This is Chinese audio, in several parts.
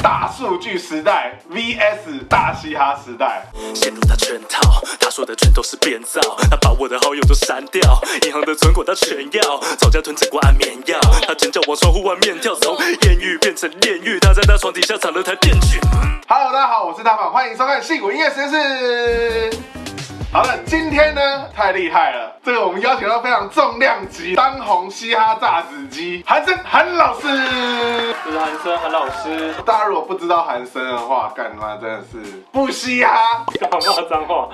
大数据时代 VS 大嘻哈时代，陷入他圈套，他说的全都是编造，他把我的好友都删掉，银行的存款他全要，吵架吞吃过安眠药，他尖叫往窗户外面跳，从艳遇变成炼狱，他在他床底下藏了台电锯。Hello，大家好，我是大宝，欢迎收看戏骨音乐实验室。好了，今天呢太厉害了，这个我们邀请到非常重量级、当红嘻哈炸子鸡韩生韩老师。我是韩生韩老师，大家如果不知道韩生的话，干嘛真的是不嘻哈。干嘛骂脏话？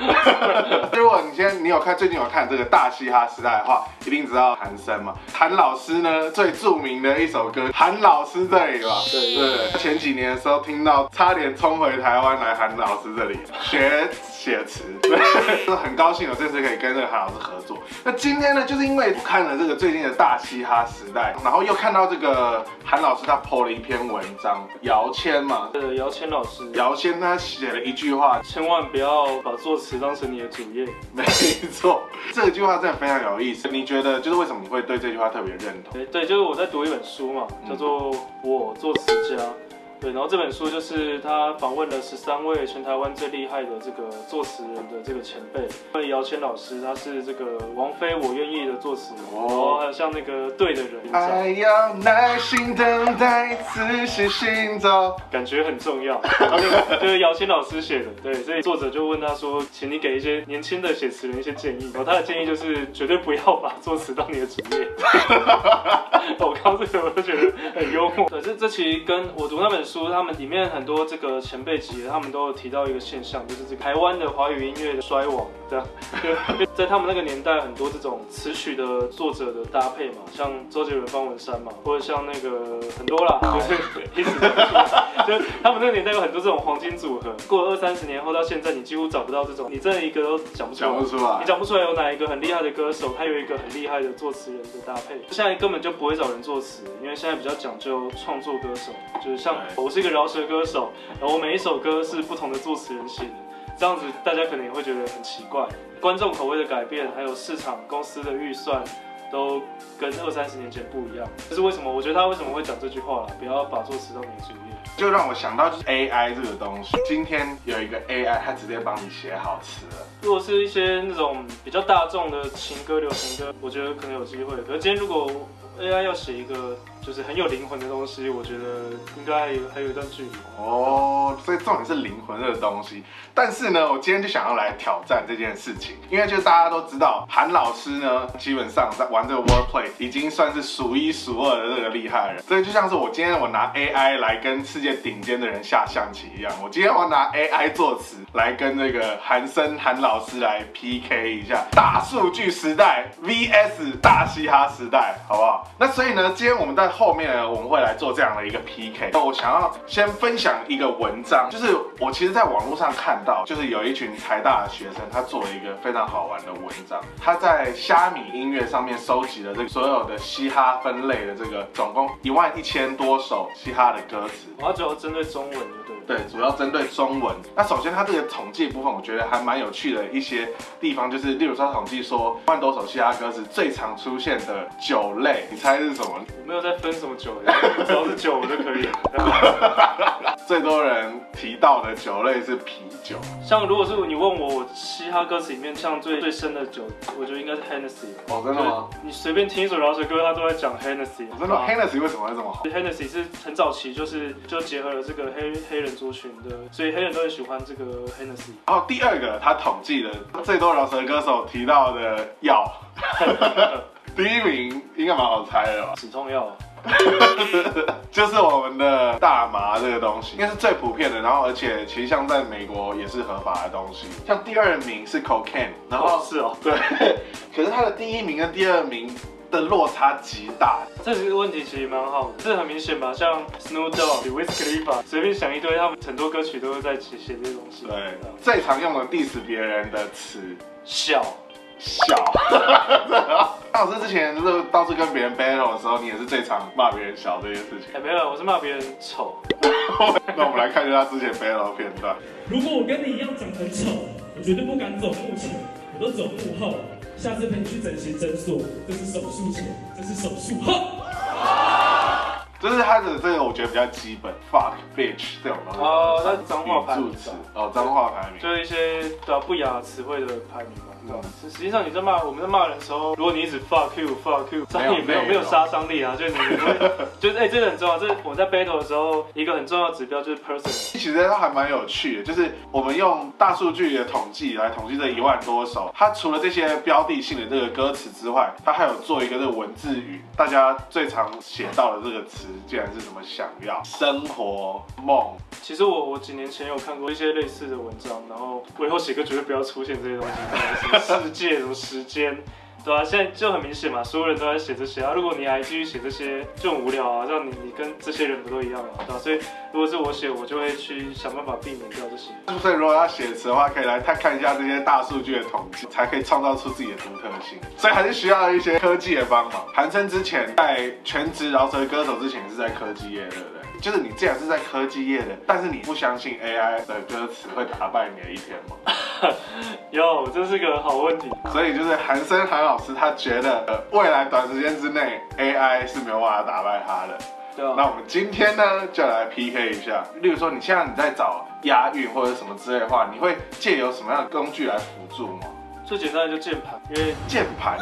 如果你现在你有看最近有看这个大嘻哈时代的话，一定知道韩生嘛。韩老师呢最著名的一首歌《韩老师这里》吧，对对。前几年的时候听到，差点冲回台湾来韩老师这里学写词，对，很高兴有这次可以跟这个韩老师合作。那今天呢，就是因为看了这个最近的大嘻哈时代，然后又看到这个韩老师他 PO 了一篇文章，姚谦嘛，呃，姚谦老师，姚谦他写了一句话，千万不要把作词当成你的主业。没错，这句话真的非常有意思。你觉得就是为什么你会对这句话特别认同？对对，就是我在读一本书嘛，叫做《我作词家》。对，然后这本书就是他访问了十三位全台湾最厉害的这个作词人的这个前辈。像姚谦老师他是这个王菲《我愿意》的作词人，哦然后还有像那个对的人，爱要耐心等待，仔细寻找。感觉很重要。然后那个就是姚谦老师写的，对，所以作者就问他说，请你给一些年轻的写词人一些建议。然后他的建议就是绝对不要把作词当你的主业。我看到这个我就觉得很幽默。可是这其实跟我读那本书，他们里面很多这个前辈级的，他们都有提到一个现象，就是这个台湾的华语音乐的衰亡，这样。在他们那个年代，很多这种词曲的作者的搭配嘛，像周杰伦、方文山嘛，或者像那个很多啦，就是 一直在说就他们那个年代有很多这种黄金组合。过了二三十年后到现在，你几乎找不到这种，你真的一个都讲不出来。讲不出来你讲不出来有哪一个很厉害的歌手，他有一个很厉害的作词人的搭配。现在根本就不会找人作词，因为现在比较讲究创作歌手，就是像对我是一个饶舌歌手，然后我每一首歌是不同的作词人写的。这样子大家可能也会觉得很奇怪，观众口味的改变，还有市场公司的预算，都跟二三十年前不一样。这是为什么？我觉得他为什么会讲这句话了？不要把作词都没注意。就让我想到就是 AI 这个东西，今天有一个 AI，它直接帮你写好词了。如果是一些那种比较大众的情歌、流行歌，我觉得可能有机会。可是今天如果 AI 要写一个就是很有灵魂的东西，我觉得应该还有还有一段距离。哦，所以重点是灵魂这个东西。但是呢，我今天就想要来挑战这件事情，因为就是大家都知道，韩老师呢，基本上在玩这个 wordplay 已经算是数一数二的这个厉害人。所以就像是我今天我拿 AI 来跟世界顶尖的人下象棋一样，我今天我要拿 AI 作词来跟这个韩生韩老师来 PK 一下大数据时代 VS 大嘻哈时代，好不好？那所以呢，今天我们在后面呢，我们会来做这样的一个 PK。那我想要先分享一个文章，就是我其实在网络上看到，就是有一群台大的学生，他做了一个非常好玩的文章，他在虾米音乐上面收集了这个所有的嘻哈分类的这个总共一万一千多首嘻哈的歌词。就要主要针对中文，对不对？对，主要针对中文。那首先，它这个统计部分，我觉得还蛮有趣的一些地方，就是例如说统计说，万多首嘻哈歌词最常出现的酒类，你猜是什么？我没有在分什么酒类，只要是酒我就可以了。最多人提到的酒类是啤酒。像如果是你问我，我嘻哈歌词里面唱最最深的酒，我觉得应该是 Hennessy。哦，真的吗？你随便听一首饶舌歌，他都在讲 Hennessy。哦真的吗，Hennessy 为什么会这么好？Hennessy 是很早期，就是就结合了这个黑黑人族群的，所以黑人都很喜欢这个 Hennessy。然后第二个，他统计了最多饶舌歌手提到的药，第一名应该蛮好猜的吧？止痛药，就是我们的大麻这个东西，应该是最普遍的，然后而且其实像在美国也是合法的东西。像第二名是 cocaine，然后、哦是哦，对，可是它的第一名跟第二名的落差极大。这个问题其实蛮好的，这很明显吧？像 Snoop Dogg、Wiz Khalifa，随便想一堆，他们很多歌曲都是在写写这些东西。对，最常用的 diss 别人的词笑，小。那 老师之前就是到处跟别人 battle 的时候，你也是最常骂别人小这件事情哎、。没有，我是骂别人丑。那我们来看一下他之前 battle 的片段。如果我跟你一样长很丑，我绝对不敢走幕前，我都走幕后。下次陪你去整形诊所，这是手术前，这是手术后。就是他的这个我觉得比较基本，fuck bitch 这种东西。哦那脏话排名词哦，脏话排名。就是一些比较不雅词汇的排名嘛，实实际上你在骂我们在骂人的时候，如果你一直 fuck you fuck you，这样也没有没有杀伤力啊，就是你会，就是哎、这个很重要，这是我在 battle 的时候一个很重要的指标就是 person。其实它还蛮有趣的，就是我们用大数据的统计来统计这一万多首，它除了这些标的性的这个歌词之外，它还有做一个这个文字语，大家最常写到的这个词，竟然是什么想要、生活、梦。其实我我几年前有看过一些类似的文章，然后我以后写歌绝对不要出现这些东西，世界什么时间。对啊，现在就很明显嘛，所有人都在写这些啊。如果你还继续写这些，就很无聊啊。让你你跟这些人不都一样嘛，对吧、所以如果是我写，我就会去想办法避免掉这些。所以如果要写词的话，可以来看看一下这些大数据的统计，才可以创造出自己的独特性。所以还是需要一些科技的帮忙。韩生之前在全职饶舌歌手之前是在科技业，对不对？就是你既然是在科技业的，但是你不相信 AI 的歌词会打败你的一天吗？哟，这是个好问题。所以就是韩生韩老师他觉得，呃，未来短时间之内 AI 是没有办法打败他的。对啊，那我们今天呢，就来 PK 一下。例如说，你现在你在找押韵或者什么之类的话，你会借由什么样的工具来辅助吗？最简单的就键盘，因为键盘。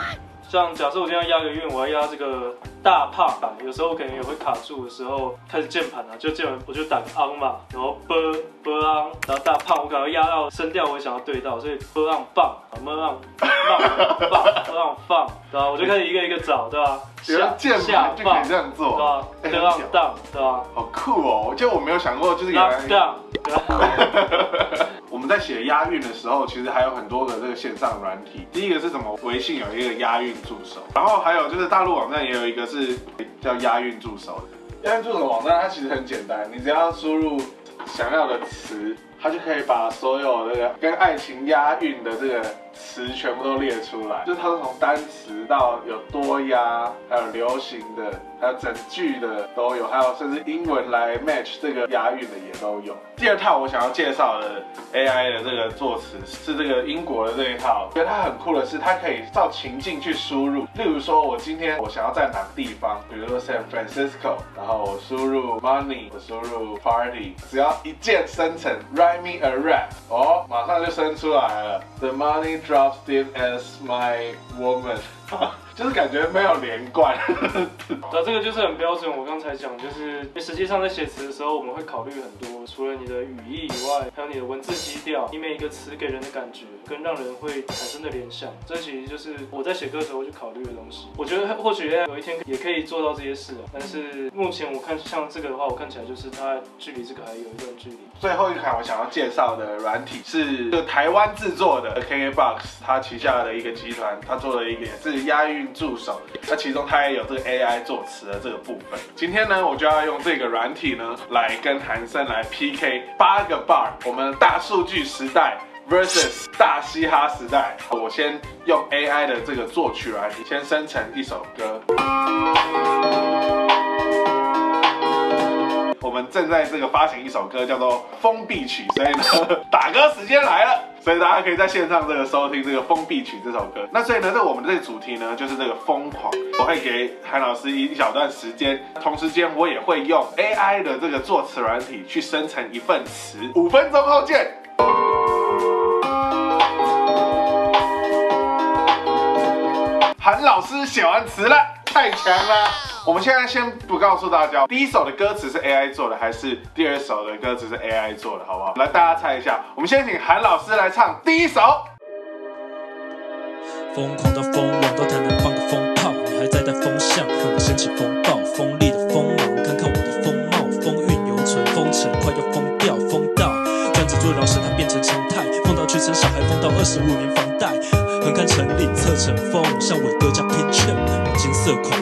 像假设我今天要压个韵，我要压这个大胖版，有时候可能也会卡住的时候，开始键盘啊，就键盘我就打个 on 嘛，然后 b b on，然后大胖我可能压到声调我也想要对到，所以 b on 棒，m on 棒棒 b on 放，对吧？我就开始一个一个找，对吧？原来键盘就可以这样对做吧，哎 d 很 on 屌 down，对吧好酷哦！就我没有想过，就是原？down 来 down，对吧？我们在写押韵的时候，其实还有很多的这个线上软体。第一个是什么？微信有一个押韵助手，然后还有就是大陆网站也有一个是叫押韵助手的。押韵助手网站它其实很简单，你只要输入想要的词，它就可以把所有这个跟爱情押韵的这个词全部都列出来。就它是从单词到有多押，还有流行的，还有整句的都有，还有甚至英文来 match 这个押韵的也都有。第二套我想要介绍的 AI 的这个作词是这个英国的这一套，觉得它很酷的是，它可以照情境去输入。例如说，我今天我想要在哪个地方，比如说 San Francisco，然后我输入 money，我输入 party，只要一键生成 write me a rap，哦，马上就生出来了。The money drops deep as my woman， 就是感觉没有连贯。那这个就是很标准，我刚才讲，就是实际上在写词的时候，我们会考虑很多，除了你的语义以外，还有你的文字基调，你每一个词给人的感觉，跟让人会产生的联想，这其实就是我在写歌的时候会去考虑的东西。我觉得或许有一天也可以做到这些事啊，但是目前我看像这个的话，我看起来就是它距离这个还有一段距离。最后一款我想要介绍的软体是就台湾制作的 KKBOX，它旗下的一个集团，它做了一个也是押韵助手，那其中它也有这个 AI 作词的这个部分。今天呢，我就要用这个软体呢来跟韩生来 PK 八个 bar，我们大数据时代。versus 大嘻哈时代，我先用 AI 的这个作曲软体，先生成一首歌。我们正在这个发行一首歌，叫做《封闭曲》，所以呢，打歌时间来了，所以大家可以在线上这个收听这个《封闭曲》这首歌。那所以呢，这我们的这个主题呢，就是这个疯狂。我会给韩老师一小段时间，同时间我也会用 AI 的这个作词软体去生成一份词。五分钟后见。韩老师写完词了，太强了！我们现在先不告诉大家，第一首的歌词是 AI 做的，还是第二首的歌词是 AI 做的，好不好？来，大家猜一下。我们先请韩老师来唱第一首。疯狂到疯王都谈能放个风炮，你还在带风向，和我掀起风暴，锋利的锋芒，看看我的风貌，风韵犹存，风尘快要疯掉，疯到专职做饶舌，它变成常态，疯到去生小孩，疯到二十五年房贷，横看成岭侧成峰，像我的歌叫 Pitch，金色狂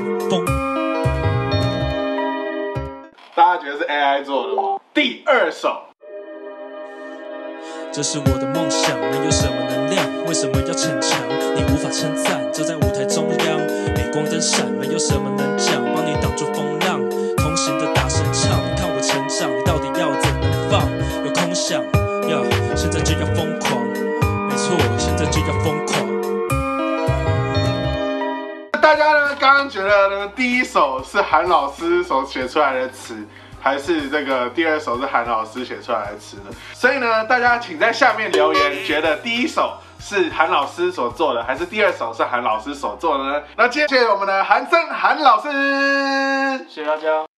大家觉得是 AI 做的吗？第二首，这是我的梦想，能有什么能量？为什么要逞强？你无法称赞，走在舞台中央，镁光灯闪，没有什么能讲，帮你挡住风浪。同行的大声唱，你看我成长，你到底要怎么放？有空想，要现在就要疯狂，没错，现在就要疯狂。大家呢刚刚觉得呢第一首是韩老师所写出来的词，还是这个第二首是韩老师写出来的词呢？所以呢，大家请在下面留言，觉得第一首是韩老师所做的，还是第二首是韩老师所做的呢？那今天谢谢我们的韩生韩老师。谢谢大家。